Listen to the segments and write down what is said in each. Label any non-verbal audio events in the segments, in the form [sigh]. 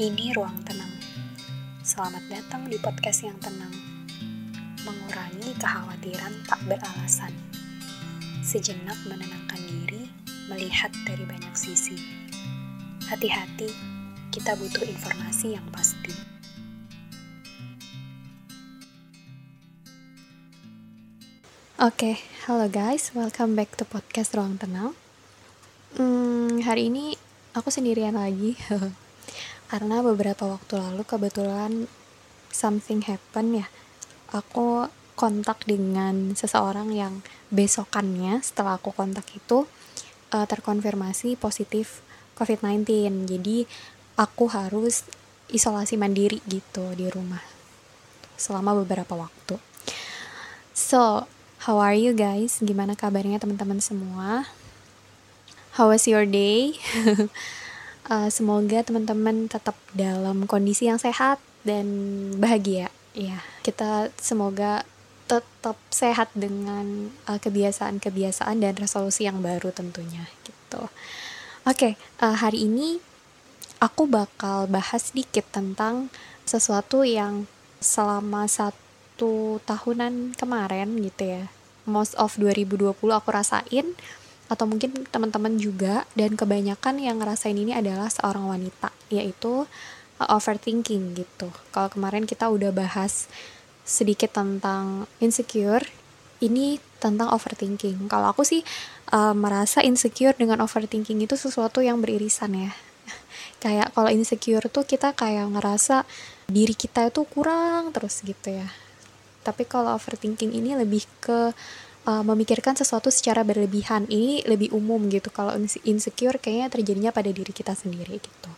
Ini ruang tenang. Selamat datang di podcast yang tenang. Mengurangi kekhawatiran tak beralasan. Sejenak menenangkan diri, melihat dari banyak sisi. Hati-hati, kita butuh informasi yang pasti. Oke, okay, halo guys, welcome back to podcast Ruang Tenang. Hmm, hari ini aku sendirian lagi [laughs] karena beberapa waktu lalu kebetulan something happen ya. Aku kontak dengan seseorang yang besokannya setelah aku kontak itu uh, terkonfirmasi positif COVID-19. Jadi aku harus isolasi mandiri gitu di rumah selama beberapa waktu. So, How are you guys? Gimana kabarnya teman-teman semua? How was your day? [laughs] uh, semoga teman-teman tetap dalam kondisi yang sehat dan bahagia. Ya, kita semoga tetap sehat dengan uh, kebiasaan-kebiasaan dan resolusi yang baru tentunya gitu. Oke, okay, uh, hari ini aku bakal bahas sedikit tentang sesuatu yang selama satu tahunan kemarin gitu ya most of 2020 aku rasain atau mungkin teman-teman juga dan kebanyakan yang ngerasain ini adalah seorang wanita yaitu uh, overthinking gitu. Kalau kemarin kita udah bahas sedikit tentang insecure ini tentang overthinking. Kalau aku sih uh, merasa insecure dengan overthinking itu sesuatu yang beririsan ya. [laughs] Kayak kalau insecure tuh kita kayak ngerasa diri kita itu kurang terus gitu ya. Tapi kalau overthinking ini lebih ke uh, memikirkan sesuatu secara berlebihan. Ini lebih umum gitu. Kalau insecure kayaknya terjadinya pada diri kita sendiri gitu.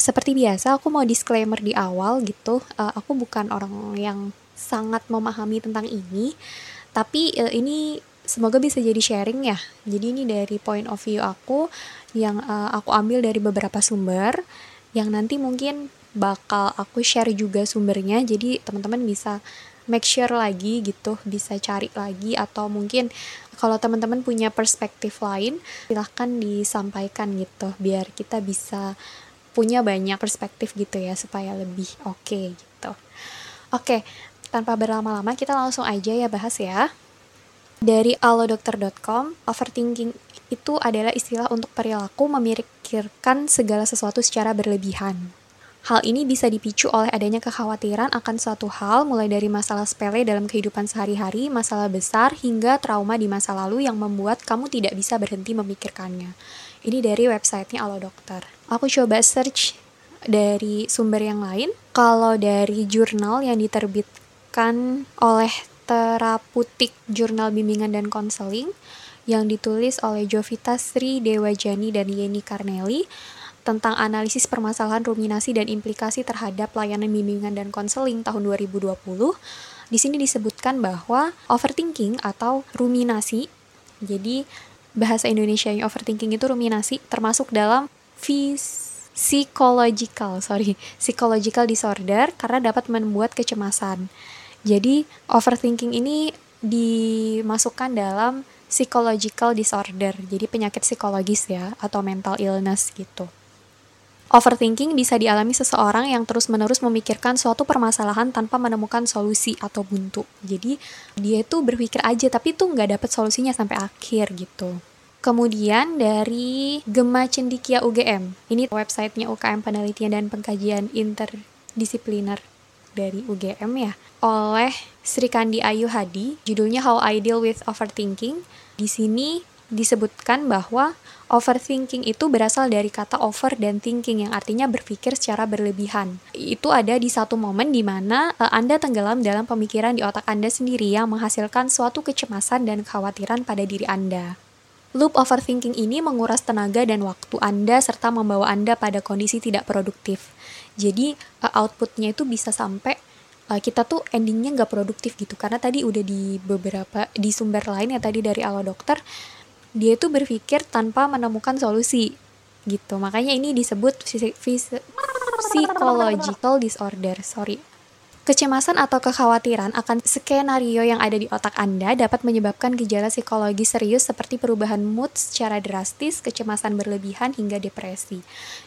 Seperti biasa aku mau disclaimer di awal gitu. Uh, aku bukan orang yang sangat memahami tentang ini. Tapi uh, ini semoga bisa jadi sharing ya. Jadi ini dari point of view aku yang uh, aku ambil dari beberapa sumber yang nanti mungkin bakal aku share juga sumbernya. Jadi teman-teman bisa make sure lagi gitu bisa cari lagi atau mungkin kalau teman-teman punya perspektif lain silahkan disampaikan gitu biar kita bisa punya banyak perspektif gitu ya supaya lebih oke okay, gitu. Oke okay, tanpa berlama-lama kita langsung aja ya bahas ya. Dari alodokter.com overthinking itu adalah istilah untuk perilaku memikirkan segala sesuatu secara berlebihan Hal ini bisa dipicu oleh adanya kekhawatiran akan suatu hal mulai dari masalah sepele dalam kehidupan sehari-hari, masalah besar, hingga trauma di masa lalu yang membuat kamu tidak bisa berhenti memikirkannya. Ini dari websitenya Alo Dokter. Aku coba search dari sumber yang lain. Kalau dari jurnal yang diterbitkan oleh Teraputik Jurnal Bimbingan dan Konseling yang ditulis oleh Jovita Sri Dewajani dan Yeni Karneli, tentang analisis permasalahan ruminasi dan implikasi terhadap layanan bimbingan dan konseling tahun 2020. Di sini disebutkan bahwa overthinking atau ruminasi, jadi bahasa Indonesia yang overthinking itu ruminasi termasuk dalam psychological, sorry, psychological disorder karena dapat membuat kecemasan. Jadi overthinking ini dimasukkan dalam psychological disorder, jadi penyakit psikologis ya atau mental illness gitu. Overthinking bisa dialami seseorang yang terus-menerus memikirkan suatu permasalahan tanpa menemukan solusi atau buntu. Jadi dia itu berpikir aja tapi tuh nggak dapet solusinya sampai akhir gitu. Kemudian dari Gema Cendikia UGM, ini websitenya UKM Penelitian dan Pengkajian Interdisipliner dari UGM ya, oleh Sri Kandi Ayu Hadi, judulnya How I Deal with Overthinking. Di sini disebutkan bahwa overthinking itu berasal dari kata over dan thinking yang artinya berpikir secara berlebihan. Itu ada di satu momen di mana uh, Anda tenggelam dalam pemikiran di otak Anda sendiri yang menghasilkan suatu kecemasan dan kekhawatiran pada diri Anda. Loop overthinking ini menguras tenaga dan waktu Anda serta membawa Anda pada kondisi tidak produktif. Jadi uh, outputnya itu bisa sampai uh, kita tuh endingnya nggak produktif gitu karena tadi udah di beberapa di sumber lain ya tadi dari alo dokter dia itu berpikir tanpa menemukan solusi. Gitu. Makanya ini disebut psychological disorder. Sorry. Kecemasan atau kekhawatiran akan skenario yang ada di otak Anda dapat menyebabkan gejala psikologi serius seperti perubahan mood secara drastis, kecemasan berlebihan, hingga depresi.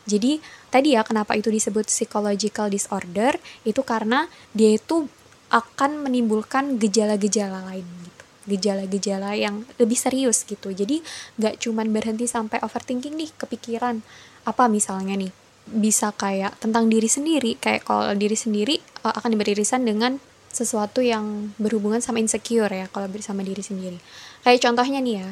Jadi, tadi ya kenapa itu disebut psychological disorder, itu karena dia itu akan menimbulkan gejala-gejala lain. Gejala-gejala yang lebih serius gitu. Jadi, nggak cuman berhenti sampai overthinking nih, kepikiran. Apa misalnya nih, bisa kayak tentang diri sendiri kayak kalau diri sendiri uh, akan beririsan dengan sesuatu yang berhubungan sama insecure ya kalau bersama diri sendiri kayak contohnya nih ya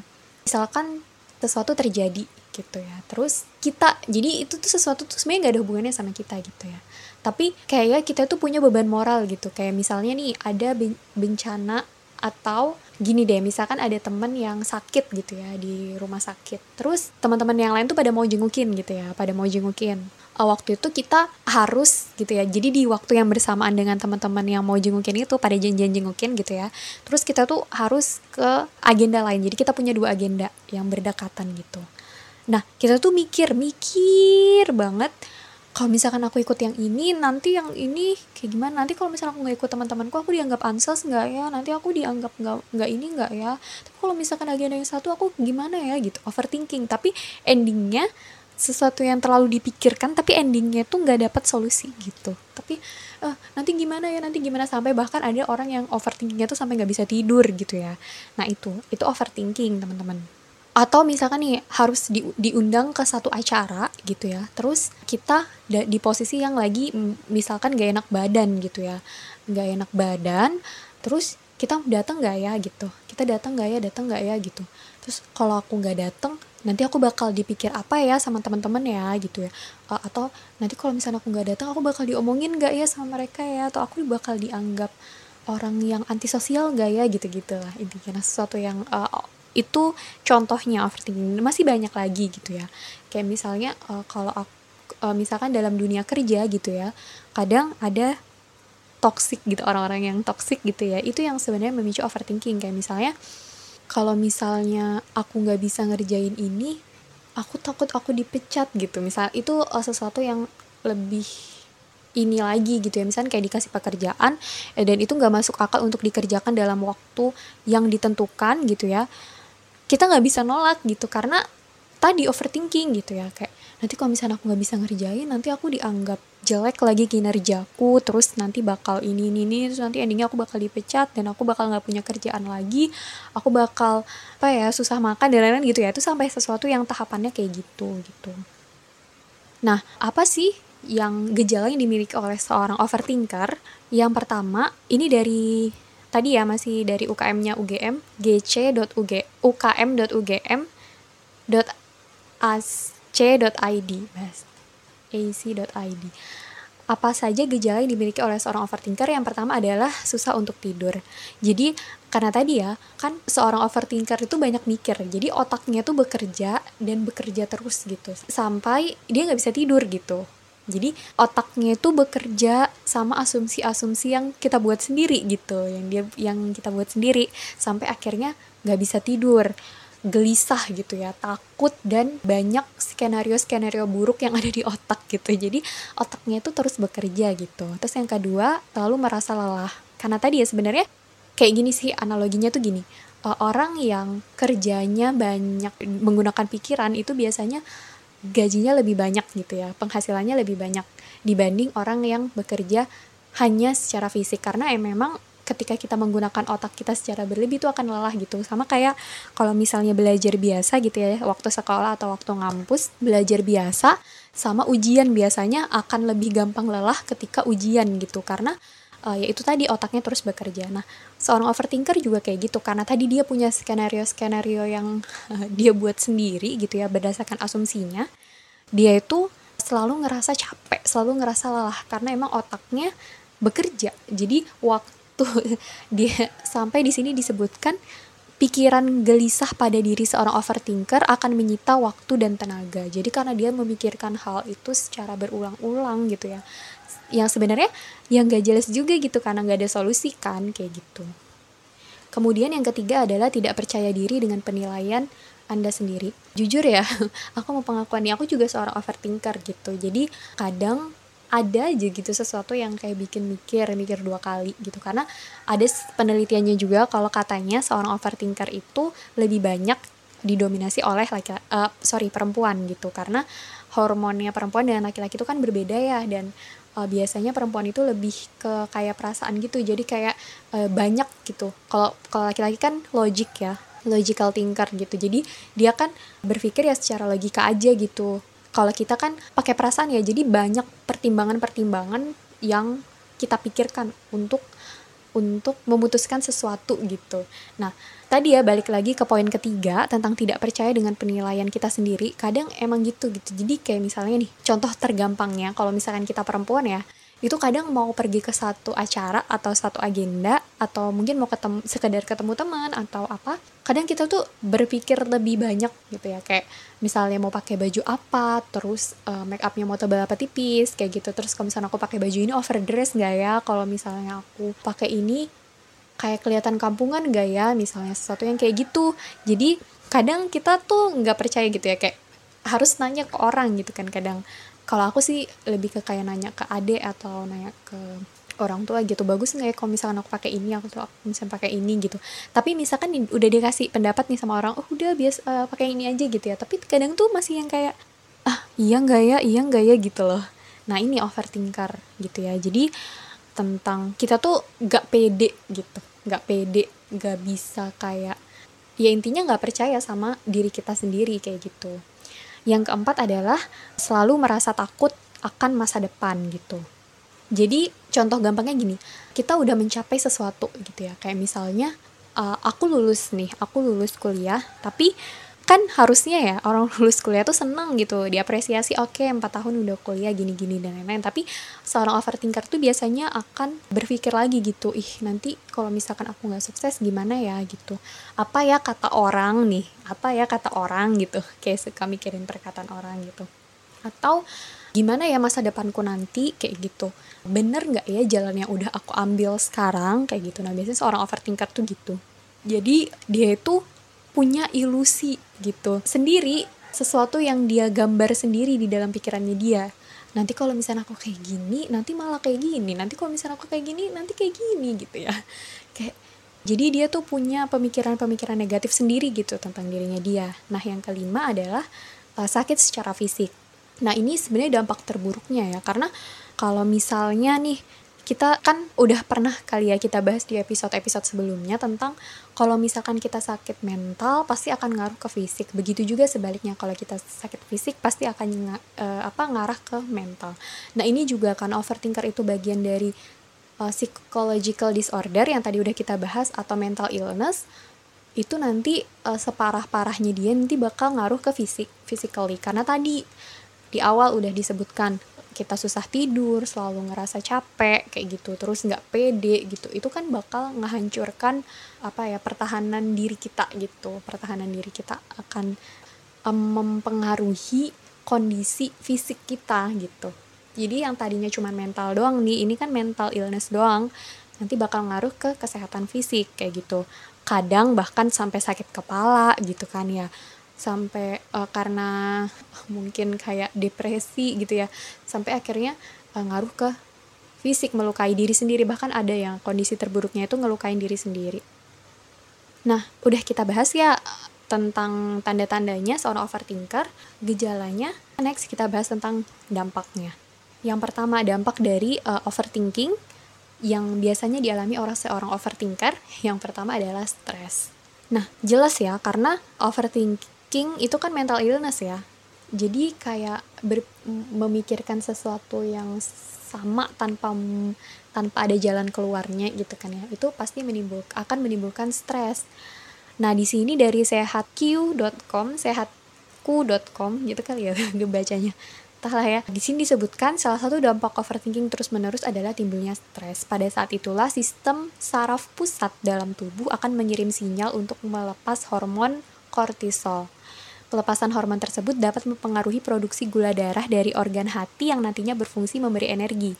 misalkan sesuatu terjadi gitu ya terus kita jadi itu tuh sesuatu tuh sebenarnya gak ada hubungannya sama kita gitu ya tapi kayak kita tuh punya beban moral gitu kayak misalnya nih ada bencana atau gini deh misalkan ada temen yang sakit gitu ya di rumah sakit. Terus teman-teman yang lain tuh pada mau jengukin gitu ya pada mau jengukin. Uh, waktu itu kita harus gitu ya jadi di waktu yang bersamaan dengan teman-teman yang mau jengukin itu pada janjian jengukin gitu ya terus kita tuh harus ke agenda lain. Jadi kita punya dua agenda yang berdekatan gitu. Nah kita tuh mikir mikir banget kalau misalkan aku ikut yang ini nanti yang ini kayak gimana? Nanti kalau misalkan aku nggak ikut teman-temanku aku dianggap ansos nggak ya? Nanti aku dianggap nggak nggak ini nggak ya? Tapi kalau misalkan agenda yang satu aku gimana ya gitu? Overthinking. Tapi endingnya sesuatu yang terlalu dipikirkan tapi endingnya tuh nggak dapat solusi gitu. Tapi uh, nanti gimana ya? Nanti gimana? Sampai bahkan ada orang yang overthinkingnya tuh sampai nggak bisa tidur gitu ya. Nah itu. Itu overthinking teman-teman atau misalkan nih harus di, diundang ke satu acara gitu ya. Terus kita di posisi yang lagi misalkan gak enak badan gitu ya. Gak enak badan terus kita datang gak ya gitu. Kita datang gak ya datang gak ya gitu. Terus kalau aku nggak datang nanti aku bakal dipikir apa ya sama teman-teman ya gitu ya. Atau nanti kalau misalnya aku nggak datang aku bakal diomongin gak ya sama mereka ya. Atau aku bakal dianggap orang yang antisosial gak ya gitu-gitu lah. Intinya sesuatu yang uh, itu contohnya overthinking. Masih banyak lagi gitu ya. Kayak misalnya uh, kalau aku, uh, misalkan dalam dunia kerja gitu ya kadang ada toxic gitu orang-orang yang toxic gitu ya. Itu yang sebenarnya memicu overthinking. Kayak misalnya kalau misalnya aku nggak bisa ngerjain ini aku takut aku dipecat gitu. Misal itu uh, sesuatu yang lebih ini lagi gitu ya. Misalnya kayak dikasih pekerjaan eh, dan itu nggak masuk akal untuk dikerjakan dalam waktu yang ditentukan gitu ya kita nggak bisa nolak gitu karena tadi overthinking gitu ya kayak nanti kalau misalnya aku nggak bisa ngerjain nanti aku dianggap jelek lagi kinerjaku terus nanti bakal ini ini ini terus nanti endingnya aku bakal dipecat dan aku bakal nggak punya kerjaan lagi aku bakal apa ya susah makan dan lain-lain gitu ya. Itu sampai sesuatu yang tahapannya kayak gitu gitu. Nah apa sih yang gejala yang dimiliki oleh seorang overthinker? Yang pertama ini dari tadi ya masih dari UKM-nya UGM gc.ug ukm.ugm ac.id ac.id apa saja gejala yang dimiliki oleh seorang overthinker? Yang pertama adalah susah untuk tidur. Jadi karena tadi ya kan seorang overthinker itu banyak mikir. Jadi otaknya tuh bekerja dan bekerja terus gitu. Sampai dia nggak bisa tidur gitu jadi otaknya itu bekerja sama asumsi-asumsi yang kita buat sendiri gitu yang dia yang kita buat sendiri sampai akhirnya nggak bisa tidur gelisah gitu ya takut dan banyak skenario skenario buruk yang ada di otak gitu. Jadi otaknya itu terus bekerja gitu. Terus yang kedua selalu merasa lelah. Karena tadi ya sebenarnya kayak gini sih analoginya tuh gini. Uh, orang yang kerjanya banyak menggunakan pikiran itu biasanya gajinya lebih banyak gitu ya penghasilannya lebih banyak dibanding orang yang bekerja hanya secara fisik. Karena ya memang ketika kita menggunakan otak kita secara berlebih itu akan lelah gitu. Sama kayak kalau misalnya belajar biasa gitu ya waktu sekolah atau waktu ngampus belajar biasa sama ujian biasanya akan lebih gampang lelah ketika ujian gitu. Karena uh, ya itu tadi otaknya terus bekerja. Nah, seorang overthinker juga kayak gitu karena tadi dia punya skenario-skenario yang uh, dia buat sendiri gitu ya berdasarkan asumsinya. Dia itu selalu ngerasa capek, selalu ngerasa lelah karena emang otaknya bekerja. Jadi waktu [laughs] dia sampai di sini disebutkan pikiran gelisah pada diri seorang overthinker akan menyita waktu dan tenaga. Jadi karena dia memikirkan hal itu secara berulang-ulang gitu ya. Yang sebenarnya yang gak jelas juga gitu karena gak ada solusi kan kayak gitu. Kemudian yang ketiga adalah tidak percaya diri dengan penilaian anda sendiri. Jujur ya [laughs] aku mau pengakuan nih aku juga seorang overthinker gitu. Jadi kadang ada aja gitu sesuatu yang kayak bikin mikir mikir dua kali gitu. Karena ada penelitiannya juga kalau katanya seorang overthinker itu lebih banyak didominasi oleh laki uh, sorry perempuan gitu. Karena hormonnya perempuan dan laki-laki itu kan berbeda ya dan uh, biasanya perempuan itu lebih ke kayak perasaan gitu. Jadi kayak uh, banyak gitu. Kalau kalau laki-laki kan logik ya logical thinker gitu. Jadi dia kan berpikir ya secara logika aja gitu kalau kita kan pakai perasaan ya jadi banyak pertimbangan-pertimbangan yang kita pikirkan untuk untuk memutuskan sesuatu gitu. Nah, tadi ya balik lagi ke poin ketiga tentang tidak percaya dengan penilaian kita sendiri. Kadang emang gitu gitu. Jadi kayak misalnya nih, contoh tergampangnya kalau misalkan kita perempuan ya, itu kadang mau pergi ke satu acara atau satu agenda atau mungkin mau ketemu sekedar ketemu teman atau apa kadang kita tuh berpikir lebih banyak gitu ya. Kayak misalnya mau pakai baju apa terus uh, make upnya mau tebal apa tipis kayak gitu. Terus kalau misalnya aku pakai baju ini overdress nggak ya? Kalau misalnya aku pakai ini kayak kelihatan kampungan gak ya? Misalnya sesuatu yang kayak gitu. Jadi kadang kita tuh nggak percaya gitu ya. Kayak harus nanya ke orang gitu kan kadang kalau aku sih lebih ke kayak nanya ke ade atau nanya ke orang tua gitu bagus nggak ya kalau misalkan aku pakai ini aku tuh aku misalnya pakai ini gitu. Tapi misalkan udah dikasih pendapat nih sama orang oh udah bias uh, pakai ini aja gitu ya. Tapi kadang tuh masih yang kayak ah iya nggak ya iya nggak ya gitu loh. Nah ini overthinker gitu ya. Jadi tentang kita tuh nggak pede gitu nggak pede nggak bisa kayak ya intinya nggak percaya sama diri kita sendiri kayak gitu yang keempat adalah selalu merasa takut akan masa depan gitu. Jadi contoh gampangnya gini, kita udah mencapai sesuatu gitu ya. Kayak misalnya uh, aku lulus nih, aku lulus kuliah, tapi kan harusnya ya orang [laughs] lulus kuliah tuh seneng gitu diapresiasi oke okay, 4 tahun udah kuliah gini-gini dan lain-lain. Tapi seorang overthinker tuh biasanya akan berpikir lagi gitu ih nanti kalau misalkan aku nggak sukses gimana ya? Gitu. Apa ya kata orang nih? Apa ya kata orang? Gitu. [laughs] Kayak suka mikirin perkataan orang gitu. Atau gimana ya masa depanku nanti? Kayak gitu. Bener nggak ya jalan yang udah aku ambil sekarang? Kayak gitu. Nah biasanya seorang overthinker tuh gitu. Jadi dia itu punya ilusi gitu. Sendiri sesuatu yang dia gambar sendiri di dalam pikirannya dia. Nanti kalau misalnya aku kayak gini nanti malah kayak gini. Nanti kalau misalnya aku kayak gini nanti kayak gini gitu ya. [laughs] Kayak jadi dia tuh punya pemikiran-pemikiran negatif sendiri gitu tentang dirinya dia. Nah yang kelima adalah uh, sakit secara fisik. Nah ini sebenarnya dampak terburuknya ya. Karena kalau misalnya nih kita kan udah pernah kali ya kita bahas di episode-episode sebelumnya tentang kalau misalkan kita sakit mental pasti akan ngaruh ke fisik. Begitu juga sebaliknya kalau kita sakit fisik pasti akan uh, apa ngarah ke mental. Nah, ini juga kan overthinker itu bagian dari uh, psychological disorder yang tadi udah kita bahas atau mental illness itu nanti uh, separah-parahnya dia nanti bakal ngaruh ke fisik physically karena tadi di awal udah disebutkan kita susah tidur, selalu ngerasa capek kayak gitu, terus nggak pede gitu, itu kan bakal ngehancurkan apa ya pertahanan diri kita gitu, pertahanan diri kita akan um, mempengaruhi kondisi fisik kita gitu. Jadi yang tadinya cuma mental doang nih, ini kan mental illness doang, nanti bakal ngaruh ke kesehatan fisik kayak gitu. Kadang bahkan sampai sakit kepala gitu kan ya sampai uh, karena mungkin kayak depresi gitu ya sampai akhirnya uh, ngaruh ke fisik melukai diri sendiri. Bahkan ada yang kondisi terburuknya itu ngelukain diri sendiri. Nah udah kita bahas ya tentang tanda-tandanya seorang overthinker gejalanya. Next kita bahas tentang dampaknya. Yang pertama dampak dari uh, overthinking yang biasanya dialami orang seorang overthinker. Yang pertama adalah stres. Nah, jelas ya, karena overthinking King itu kan mental illness ya. Jadi kayak ber, memikirkan sesuatu yang sama tanpa tanpa ada jalan keluarnya gitu kan ya itu pasti menimbul akan menimbulkan stres. Nah di sini dari sehatq.com sehatku.com gitu kali ya [laughs] bacanya entahlah ya. Di sini disebutkan salah satu dampak overthinking terus menerus adalah timbulnya stres. Pada saat itulah sistem saraf pusat dalam tubuh akan mengirim sinyal untuk melepas hormon kortisol Pelepasan hormon tersebut dapat mempengaruhi produksi gula darah dari organ hati yang nantinya berfungsi memberi energi.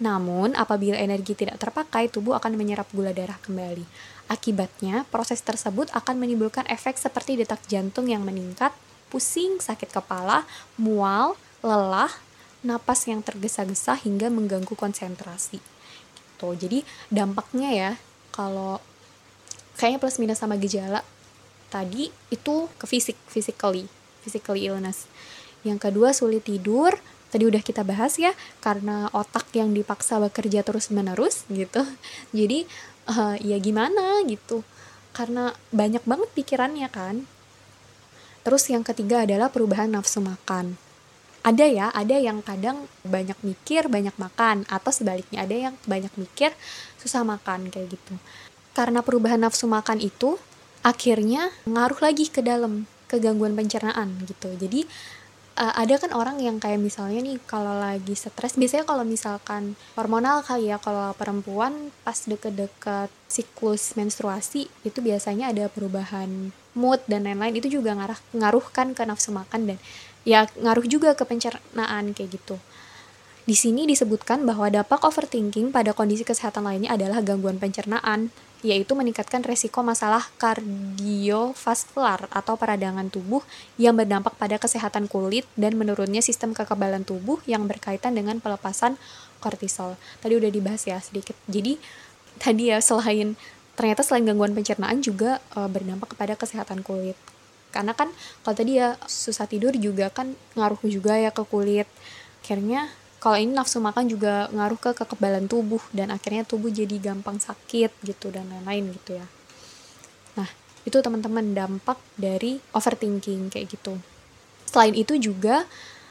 Namun, apabila energi tidak terpakai, tubuh akan menyerap gula darah kembali. Akibatnya, proses tersebut akan menimbulkan efek seperti detak jantung yang meningkat, pusing, sakit kepala, mual, lelah, napas yang tergesa-gesa hingga mengganggu konsentrasi gitu jadi dampaknya ya kalau kayaknya plus minus sama gejala tadi itu ke fisik physically physically illness. Yang kedua sulit tidur. Tadi udah kita bahas ya karena otak yang dipaksa bekerja terus menerus gitu. [laughs] Jadi uh, ya gimana gitu. Karena banyak banget pikirannya kan. Terus yang ketiga adalah perubahan nafsu makan. Ada ya ada yang kadang banyak mikir banyak makan atau sebaliknya ada yang banyak mikir susah makan kayak gitu. Karena perubahan nafsu makan itu akhirnya ngaruh lagi ke dalam kegangguan pencernaan gitu jadi uh, ada kan orang yang kayak misalnya nih kalau lagi stres biasanya kalau misalkan hormonal kali ya kalau perempuan pas deket-deket siklus menstruasi itu biasanya ada perubahan mood dan lain-lain itu juga ngaruh ngaruhkan ke nafsu makan dan ya ngaruh juga ke pencernaan kayak gitu. Di sini disebutkan bahwa dampak overthinking pada kondisi kesehatan lainnya adalah gangguan pencernaan, yaitu meningkatkan resiko masalah kardiovaskular atau peradangan tubuh yang berdampak pada kesehatan kulit dan menurunnya sistem kekebalan tubuh yang berkaitan dengan pelepasan kortisol. Tadi udah dibahas ya sedikit. Jadi tadi ya selain ternyata selain gangguan pencernaan juga e, berdampak kepada kesehatan kulit karena kan kalau tadi ya susah tidur juga kan ngaruh juga ya ke kulit akhirnya kalau ini nafsu makan juga ngaruh ke kekebalan tubuh dan akhirnya tubuh jadi gampang sakit gitu dan lain-lain gitu ya. Nah itu teman-teman dampak dari overthinking kayak gitu. Selain itu juga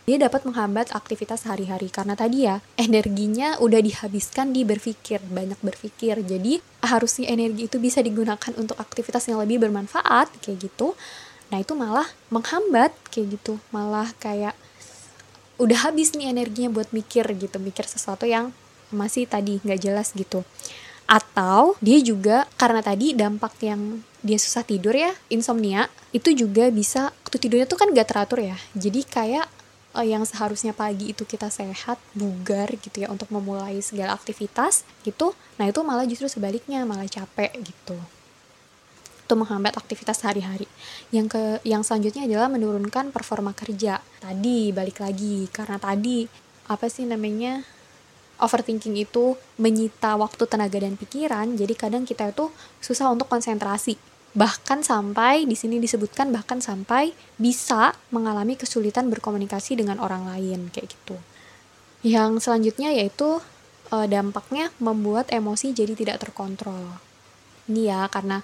dia dapat menghambat aktivitas sehari-hari karena tadi ya energinya udah dihabiskan di berpikir banyak berpikir. Jadi harusnya energi itu bisa digunakan untuk aktivitas yang lebih bermanfaat kayak gitu. Nah itu malah menghambat kayak gitu, malah kayak udah habis nih energinya buat mikir gitu, mikir sesuatu yang masih tadi nggak jelas gitu. Atau dia juga karena tadi dampak yang dia susah tidur ya, insomnia, itu juga bisa waktu tidurnya tuh kan gak teratur ya. Jadi kayak uh, yang seharusnya pagi itu kita sehat, bugar gitu ya untuk memulai segala aktivitas gitu. Nah, itu malah justru sebaliknya, malah capek gitu itu menghambat aktivitas sehari-hari. Yang ke yang selanjutnya adalah menurunkan performa kerja. Tadi balik lagi karena tadi apa sih namanya? overthinking itu menyita waktu, tenaga dan pikiran. Jadi kadang kita itu susah untuk konsentrasi. Bahkan sampai di sini disebutkan bahkan sampai bisa mengalami kesulitan berkomunikasi dengan orang lain kayak gitu. Yang selanjutnya yaitu eh, dampaknya membuat emosi jadi tidak terkontrol. Ini ya karena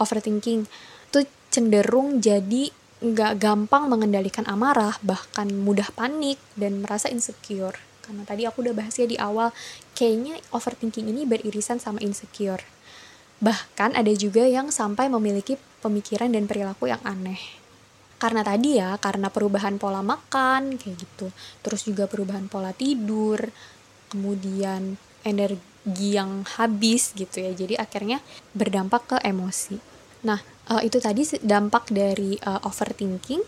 overthinking itu cenderung jadi nggak gampang mengendalikan amarah, bahkan mudah panik dan merasa insecure. Karena tadi aku udah bahas ya di awal, kayaknya overthinking ini beririsan sama insecure. Bahkan ada juga yang sampai memiliki pemikiran dan perilaku yang aneh. Karena tadi ya, karena perubahan pola makan, kayak gitu. Terus juga perubahan pola tidur, kemudian energi yang habis gitu ya. Jadi akhirnya berdampak ke emosi. Nah, uh, itu tadi dampak dari uh, overthinking.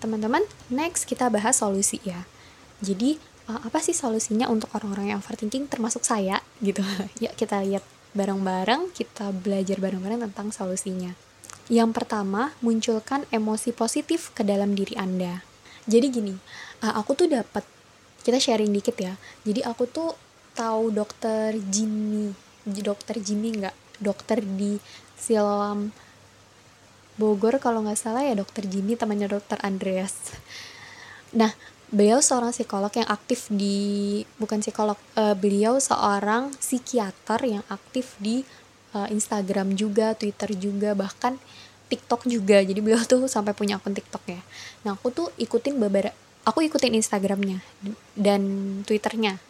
Teman-teman, next kita bahas solusi ya. Jadi, uh, apa sih solusinya untuk orang-orang yang overthinking termasuk saya [laughs] gitu. ya, kita lihat bareng-bareng, kita belajar bareng-bareng tentang solusinya. Yang pertama, munculkan emosi positif ke dalam diri Anda. Jadi gini, aku tuh dapat kita sharing dikit ya. Jadi aku tuh tahu dokter Jimmy? Dokter Jimmy nggak? Dokter di Siloam Bogor kalau nggak salah ya dokter Jimmy temannya dokter Andreas. Nah beliau seorang psikolog yang aktif di bukan psikolog uh, beliau seorang psikiater yang aktif di uh, Instagram juga Twitter juga bahkan TikTok juga. Jadi beliau tuh sampai punya akun TikTok ya. Nah aku tuh ikutin beberapa aku ikutin Instagramnya dan Twitternya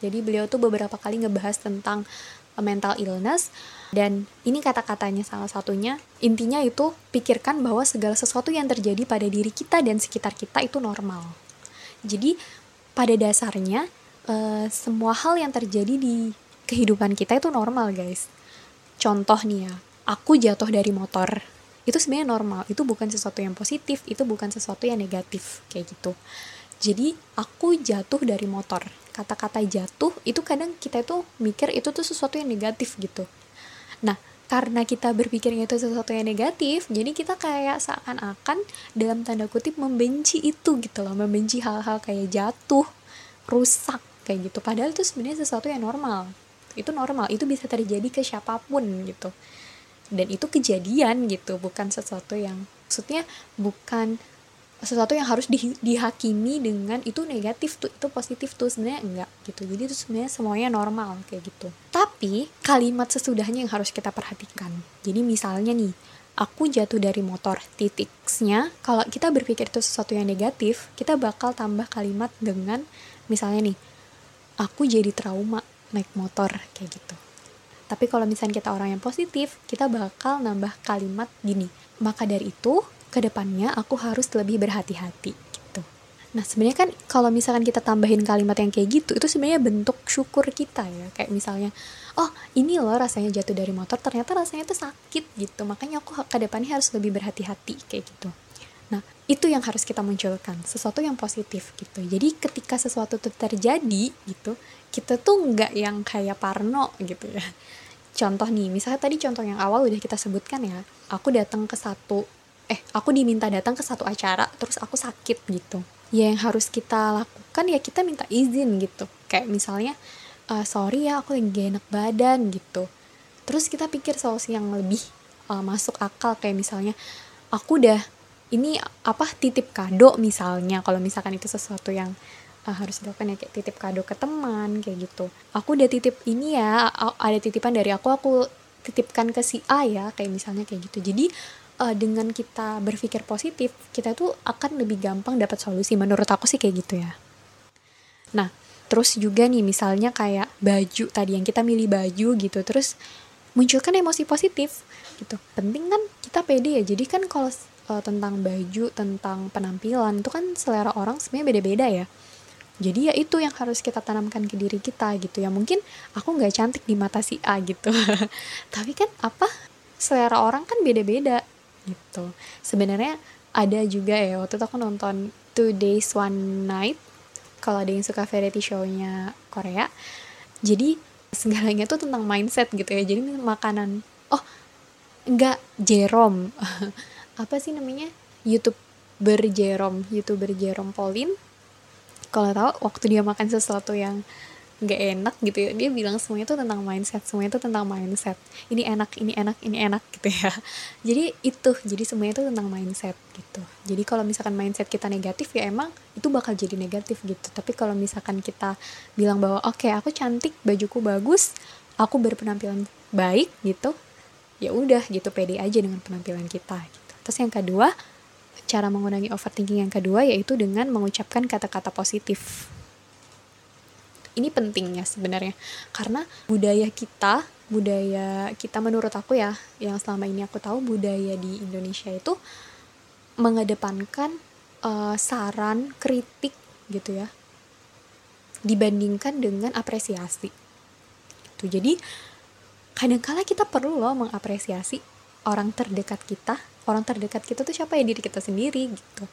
jadi beliau tuh beberapa kali ngebahas tentang uh, mental illness dan ini kata-katanya salah satunya intinya itu pikirkan bahwa segala sesuatu yang terjadi pada diri kita dan sekitar kita itu normal. Jadi pada dasarnya uh, semua hal yang terjadi di kehidupan kita itu normal guys. Contoh nih ya, aku jatuh dari motor itu sebenarnya normal itu bukan sesuatu yang positif itu bukan sesuatu yang negatif kayak gitu jadi aku jatuh dari motor kata-kata jatuh itu kadang kita itu mikir itu tuh sesuatu yang negatif gitu. Nah karena kita berpikirnya itu sesuatu yang negatif jadi kita kayak seakan-akan dalam tanda kutip membenci itu gitu loh membenci hal-hal kayak jatuh rusak kayak gitu. Padahal itu sebenarnya sesuatu yang normal. Itu normal itu bisa terjadi ke siapa pun gitu. Dan itu kejadian gitu bukan sesuatu yang maksudnya bukan sesuatu yang harus di, dihakimi dengan itu negatif tuh itu positif tuh sebenarnya enggak gitu. Jadi itu sebenarnya semuanya normal kayak gitu. Tapi kalimat sesudahnya yang harus kita perhatikan. Jadi misalnya nih aku jatuh dari motor titiknya kalau kita berpikir itu sesuatu yang negatif kita bakal tambah kalimat dengan misalnya nih aku jadi trauma naik motor kayak gitu. Tapi kalau misalnya kita orang yang positif kita bakal nambah kalimat gini maka dari itu ke depannya aku harus lebih berhati-hati gitu. Nah sebenarnya kan kalau misalkan kita tambahin kalimat yang kayak gitu itu sebenarnya bentuk syukur kita ya kayak misalnya oh ini loh rasanya jatuh dari motor ternyata rasanya tuh sakit gitu makanya aku ke depannya harus lebih berhati-hati kayak gitu. Nah itu yang harus kita munculkan sesuatu yang positif gitu. Jadi ketika sesuatu itu terjadi gitu kita tuh nggak yang kayak parno gitu ya. Contoh nih, misalnya tadi contoh yang awal udah kita sebutkan ya, aku datang ke satu eh aku diminta datang ke satu acara terus aku sakit gitu. Ya yang harus kita lakukan ya kita minta izin gitu. Kayak misalnya uh, sorry ya aku lagi gak enak badan gitu. Terus kita pikir solusi yang lebih uh, masuk akal kayak misalnya aku udah ini apa titip kado misalnya. Kalau misalkan itu sesuatu yang uh, harus dilakukan ya kayak titip kado ke teman kayak gitu. Aku udah titip ini ya ada titipan dari aku aku titipkan ke si A ya kayak misalnya kayak gitu. Jadi uh, dengan kita berpikir positif kita tuh akan lebih gampang dapat solusi. Menurut aku sih kayak gitu ya. Nah terus juga nih misalnya kayak baju tadi yang kita milih baju gitu terus munculkan emosi positif gitu. Penting kan kita pede ya. Jadi kan kalau uh, tentang baju tentang penampilan itu kan selera orang sebenarnya beda-beda ya. Jadi ya itu yang harus kita tanamkan ke diri kita gitu ya. Mungkin aku nggak cantik di mata si A gitu. [laughs] Tapi kan apa? Selera orang kan beda-beda gitu. Sebenarnya ada juga ya waktu itu aku nonton Two Days One Night kalau ada yang suka variety show-nya Korea. Jadi segalanya tuh tentang mindset gitu ya. Jadi makanan. Oh enggak Jerome. [laughs] Apa sih namanya? Youtuber Jerome. Youtuber Jerome Pauline. Kalau tahu waktu dia makan sesuatu yang nggak enak gitu ya. Dia bilang semuanya itu tentang mindset semuanya itu tentang mindset. Ini enak ini enak ini enak gitu ya. [laughs] Jadi itu jadi semuanya itu tentang mindset gitu. Jadi kalau misalkan mindset kita negatif ya emang itu bakal jadi negatif gitu. Tapi kalau misalkan kita bilang bahwa oke okay, aku cantik bajuku bagus aku berpenampilan baik gitu ya udah gitu pede aja dengan penampilan kita gitu. Terus yang kedua cara mengurangi overthinking yang kedua yaitu dengan mengucapkan kata-kata positif ini pentingnya sebenarnya. Karena budaya kita budaya kita menurut aku ya yang selama ini aku tahu budaya di Indonesia itu mengedepankan uh, saran kritik gitu ya dibandingkan dengan apresiasi. Itu jadi kadangkala kita perlu loh mengapresiasi orang terdekat kita. Orang terdekat kita tuh siapa ya? Diri kita sendiri gitu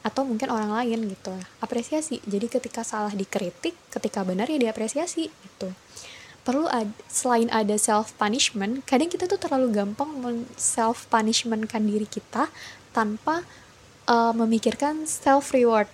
atau mungkin orang lain gitu. Apresiasi. Jadi ketika salah dikritik ketika benar ya diapresiasi gitu. Perlu ad, selain ada self punishment kadang kita tuh terlalu gampang self punishment kan diri kita tanpa uh, memikirkan self reward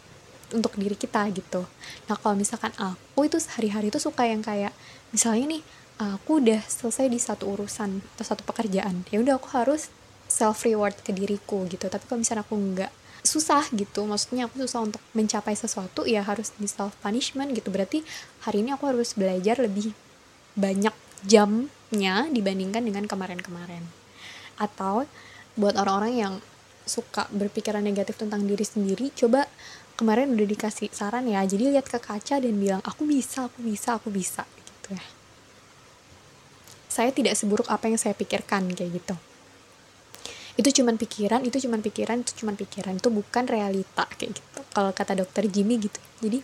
untuk diri kita gitu. Nah kalau misalkan aku itu sehari-hari itu suka yang kayak misalnya nih aku udah selesai di satu urusan atau satu pekerjaan ya udah aku harus self reward ke diriku gitu. Tapi kalau misalnya aku nggak susah gitu. Maksudnya aku susah untuk mencapai sesuatu ya harus di self punishment gitu. Berarti hari ini aku harus belajar lebih banyak jamnya dibandingkan dengan kemarin-kemarin. Atau buat orang-orang yang suka berpikiran negatif tentang diri sendiri coba kemarin udah dikasih saran ya. Jadi lihat ke kaca dan bilang aku bisa aku bisa aku bisa gitu ya. Saya tidak seburuk apa yang saya pikirkan kayak gitu itu cuman pikiran itu cuman pikiran itu cuman pikiran. Itu bukan realita kayak gitu. Kalau kata dokter Jimmy gitu. Jadi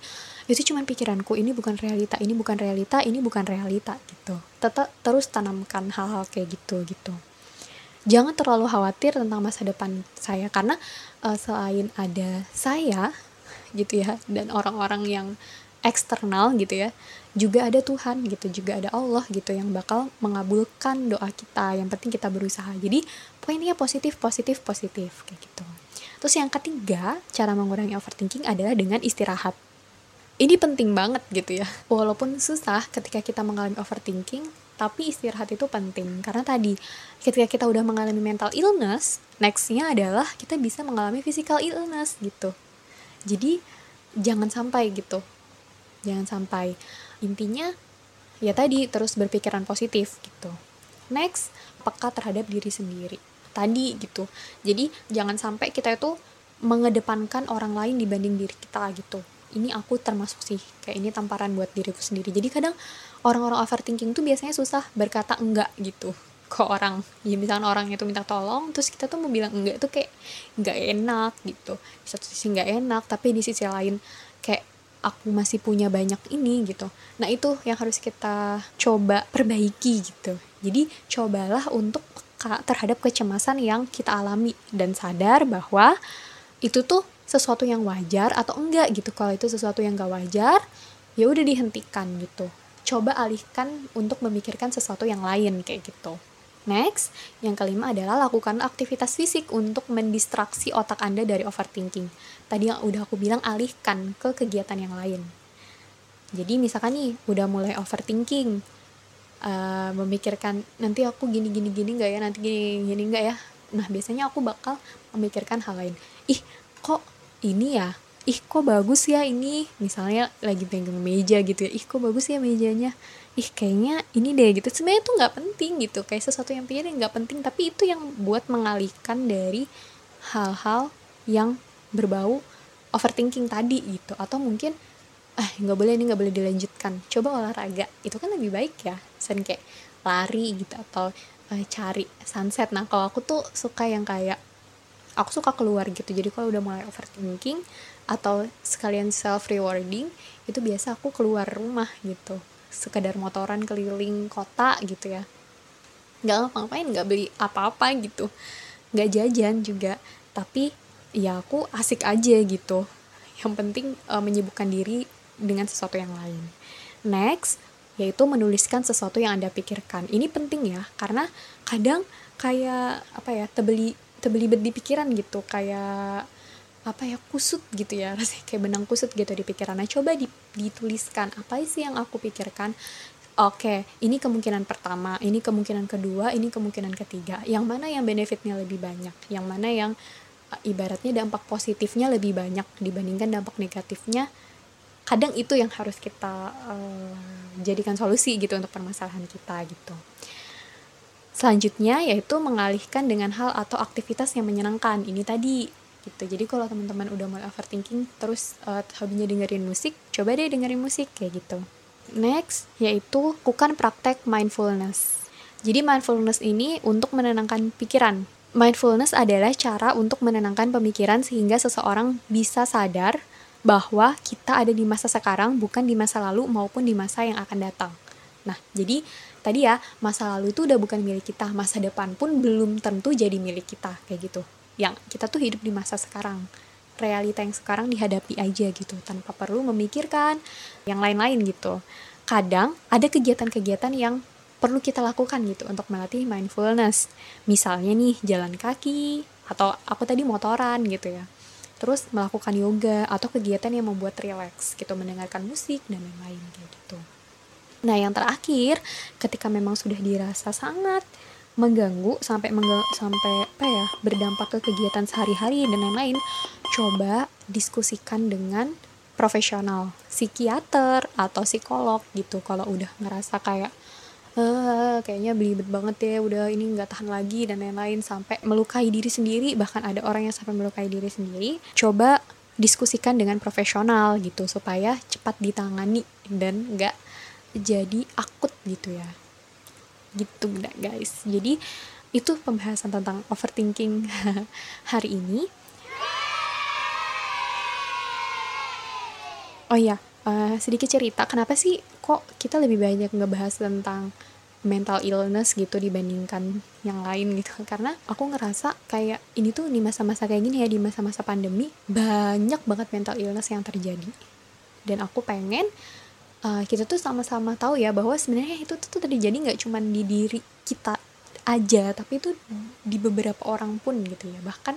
itu cuman pikiranku ini bukan realita ini bukan realita ini bukan realita gitu. Tetap terus tanamkan hal-hal kayak gitu gitu. Jangan terlalu khawatir tentang masa depan saya karena uh, selain ada saya gitu ya dan orang-orang yang eksternal gitu ya juga ada Tuhan gitu juga ada Allah gitu yang bakal mengabulkan doa kita yang penting kita berusaha. Jadi poinnya positif positif positif kayak gitu. Terus yang ketiga cara mengurangi overthinking adalah dengan istirahat. Ini penting banget gitu ya. Walaupun susah ketika kita mengalami overthinking tapi istirahat itu penting. Karena tadi ketika kita udah mengalami mental illness nextnya adalah kita bisa mengalami physical illness gitu. Jadi jangan sampai gitu jangan sampai. Intinya ya tadi terus berpikiran positif gitu. Next peka terhadap diri sendiri. Tadi gitu. Jadi jangan sampai kita itu mengedepankan orang lain dibanding diri kita gitu. Ini aku termasuk sih. Kayak ini tamparan buat diriku sendiri. Jadi kadang orang-orang overthinking tuh biasanya susah berkata enggak gitu ke orang. Ya misalnya orang itu minta tolong terus kita tuh mau bilang enggak tuh kayak enggak enak gitu. Di satu sisi enggak enak tapi di sisi lain kayak aku masih punya banyak ini gitu. Nah itu yang harus kita coba perbaiki gitu. Jadi cobalah untuk peka terhadap kecemasan yang kita alami dan sadar bahwa itu tuh sesuatu yang wajar atau enggak gitu. Kalau itu sesuatu yang gak wajar ya udah dihentikan gitu. Coba alihkan untuk memikirkan sesuatu yang lain kayak gitu Next, yang kelima adalah lakukan aktivitas fisik untuk mendistraksi otak Anda dari overthinking. Tadi yang udah aku bilang alihkan ke kegiatan yang lain. Jadi misalkan nih udah mulai overthinking, uh, memikirkan nanti aku gini gini gini nggak ya, nanti gini gini nggak ya. Nah biasanya aku bakal memikirkan hal lain. Ih kok ini ya, ih kok bagus ya ini. Misalnya lagi pegang meja gitu ya, ih kok bagus ya mejanya? Ih kayaknya ini deh gitu. Sebenarnya itu nggak penting gitu kayak sesuatu yang pikir nggak penting. Tapi itu yang buat mengalihkan dari hal-hal yang berbau overthinking tadi gitu. Atau mungkin ah nggak boleh ini nggak boleh dilanjutkan. Coba olahraga. Itu kan lebih baik ya sen kayak lari gitu atau uh, cari sunset. Nah kalau aku tuh suka yang kayak aku suka keluar gitu. Jadi kalau udah mulai overthinking atau sekalian self rewarding itu biasa aku keluar rumah gitu. Sekedar motoran keliling kota gitu ya. Nggak ngapa-ngapain nggak beli apa-apa gitu. Nggak jajan juga. Tapi ya aku asik aja gitu. Yang penting e, menyibukkan diri dengan sesuatu yang lain. Next yaitu menuliskan sesuatu yang anda pikirkan. Ini penting ya karena kadang kayak apa ya tebeli tebelibet di pikiran gitu. Kayak apa ya kusut gitu ya rasanya kayak benang kusut gitu di pikiran. Nah coba dituliskan apa sih yang aku pikirkan? Oke ini kemungkinan pertama ini kemungkinan kedua ini kemungkinan ketiga. Yang mana yang benefitnya lebih banyak? Yang mana yang uh, ibaratnya dampak positifnya lebih banyak dibandingkan dampak negatifnya? Kadang itu yang harus kita uh, jadikan solusi gitu untuk permasalahan kita gitu. Selanjutnya yaitu mengalihkan dengan hal atau aktivitas yang menyenangkan. Ini tadi gitu. Jadi kalau teman-teman udah mulai overthinking terus uh, hobinya dengerin musik coba deh dengerin musik kayak gitu. Next yaitu lakukan praktek mindfulness. Jadi mindfulness ini untuk menenangkan pikiran. Mindfulness adalah cara untuk menenangkan pemikiran sehingga seseorang bisa sadar bahwa kita ada di masa sekarang bukan di masa lalu maupun di masa yang akan datang. Nah jadi tadi ya masa lalu itu udah bukan milik kita masa depan pun belum tentu jadi milik kita kayak gitu yang kita tuh hidup di masa sekarang. Realita yang sekarang dihadapi aja gitu tanpa perlu memikirkan yang lain-lain gitu. Kadang ada kegiatan-kegiatan yang perlu kita lakukan gitu untuk melatih mindfulness. Misalnya nih jalan kaki atau aku tadi motoran gitu ya. Terus melakukan yoga atau kegiatan yang membuat relax gitu mendengarkan musik dan lain-lain gitu. Nah yang terakhir ketika memang sudah dirasa sangat mengganggu sampai mengganggu, sampai apa ya berdampak ke kegiatan sehari-hari dan lain-lain coba diskusikan dengan profesional psikiater atau psikolog gitu. Kalau udah ngerasa kayak eh, kayaknya belibet banget ya udah ini nggak tahan lagi dan lain-lain sampai melukai diri sendiri bahkan ada orang yang sampai melukai diri sendiri coba diskusikan dengan profesional gitu supaya cepat ditangani dan nggak jadi akut gitu ya gitu enggak guys. Jadi itu pembahasan tentang overthinking [laughs] hari ini. Oh ya uh, sedikit cerita kenapa sih kok kita lebih banyak ngebahas tentang mental illness gitu dibandingkan yang lain gitu karena aku ngerasa kayak ini tuh di masa-masa kayak gini ya di masa-masa pandemi banyak banget mental illness yang terjadi. Dan aku pengen uh, kita tuh sama-sama tahu ya bahwa sebenarnya itu tuh terjadi nggak cuma di diri kita aja tapi itu di beberapa orang pun gitu ya. Bahkan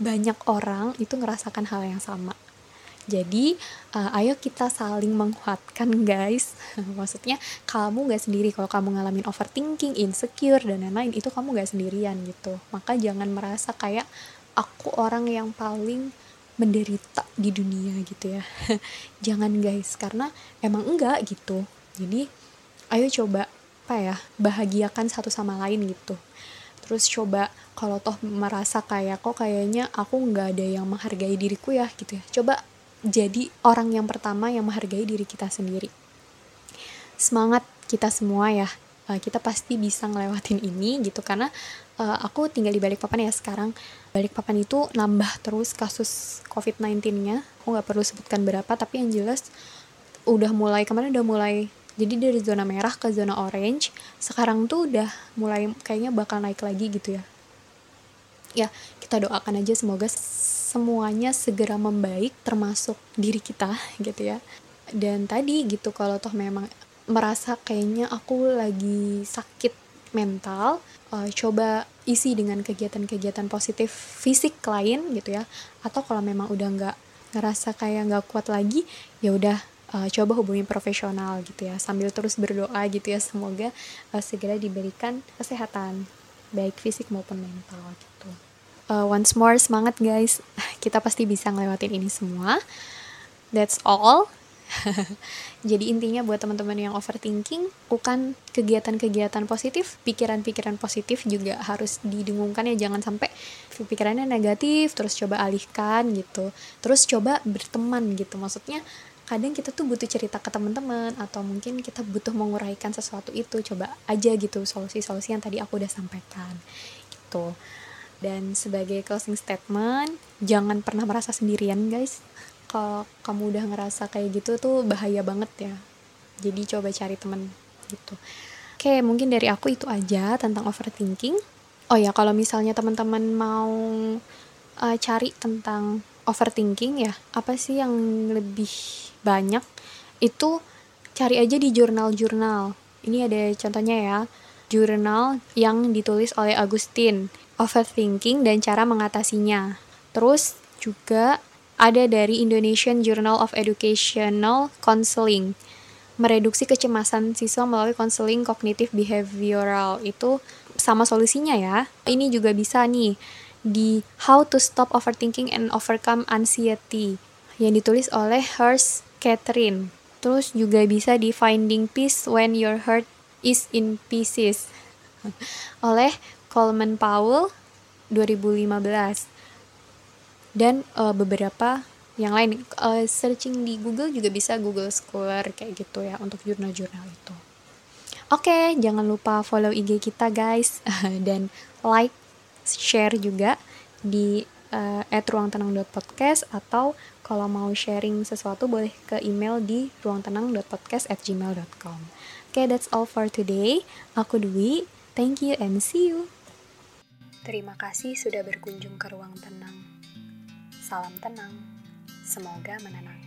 banyak orang itu ngerasakan hal yang sama. Jadi uh, ayo kita saling menguatkan [laughs] guys. Maksudnya kamu gak sendiri kalau kamu ngalamin overthinking insecure dan lain-lain itu kamu gak sendirian gitu. Maka jangan merasa kayak aku orang yang paling menderita di dunia gitu ya. [laughs] Jangan guys karena emang enggak gitu. Jadi ayo coba apa ya bahagiakan satu sama lain gitu. Terus coba kalau toh merasa kayak kok kayaknya aku nggak ada yang menghargai diriku ya gitu ya. Coba jadi orang yang pertama yang menghargai diri kita sendiri. Semangat kita semua ya. Uh, kita pasti bisa ngelewatin ini gitu karena uh, aku tinggal di Balikpapan ya sekarang. Balikpapan itu nambah terus kasus COVID-19-nya aku nggak perlu sebutkan berapa tapi yang jelas udah mulai kemarin udah mulai. Jadi dari zona merah ke zona orange sekarang tuh udah mulai kayaknya bakal naik lagi gitu ya. Ya kita doakan aja semoga semuanya segera membaik termasuk diri kita [laughs] gitu ya. Dan tadi gitu kalau toh memang merasa kayaknya aku lagi sakit mental uh, coba isi dengan kegiatan-kegiatan positif fisik lain gitu ya. Atau kalau memang udah nggak ngerasa kayak nggak kuat lagi ya udah uh, coba hubungi profesional gitu ya. Sambil terus berdoa gitu ya semoga uh, segera diberikan kesehatan baik fisik maupun mental gitu. Uh, once more semangat guys. [laughs] Kita pasti bisa ngelewatin ini semua. That's all [laughs] jadi intinya buat teman-teman yang overthinking bukan kegiatan-kegiatan positif pikiran-pikiran positif juga harus didengungkan ya. Jangan sampai pikirannya negatif terus coba alihkan gitu. Terus coba berteman gitu. Maksudnya kadang kita tuh butuh cerita ke teman-teman atau mungkin kita butuh menguraikan sesuatu itu coba aja gitu solusi-solusi yang tadi aku udah sampaikan gitu. Dan sebagai closing statement jangan pernah merasa sendirian guys kalau kamu udah ngerasa kayak gitu tuh bahaya banget ya. Jadi coba cari teman gitu. Oke mungkin dari aku itu aja tentang overthinking. Oh ya kalau misalnya teman-teman mau uh, cari tentang overthinking ya apa sih yang lebih banyak? Itu cari aja di jurnal-jurnal. Ini ada contohnya ya jurnal yang ditulis oleh Agustin. Overthinking dan cara mengatasinya. Terus juga ada dari Indonesian Journal of Educational Counseling. Mereduksi kecemasan siswa melalui konseling kognitif behavioral. Itu sama solusinya ya. Ini juga bisa nih di How to Stop Overthinking and Overcome Anxiety yang ditulis oleh Hers Catherine. Terus juga bisa di Finding Peace When Your Heart is in Pieces [laughs] oleh Coleman Powell 2015 dan uh, beberapa yang lain uh, searching di Google juga bisa Google Scholar kayak gitu ya untuk jurnal-jurnal itu. Oke, okay, jangan lupa follow IG kita guys [laughs] dan like share juga di uh, @ruangtenang.podcast atau kalau mau sharing sesuatu boleh ke email di ruangtenang.podcast@gmail.com. Oke, okay, that's all for today. Aku Dwi. Thank you and see you. Terima kasih sudah berkunjung ke ruang tenang. Salam tenang. Semoga menenangkan.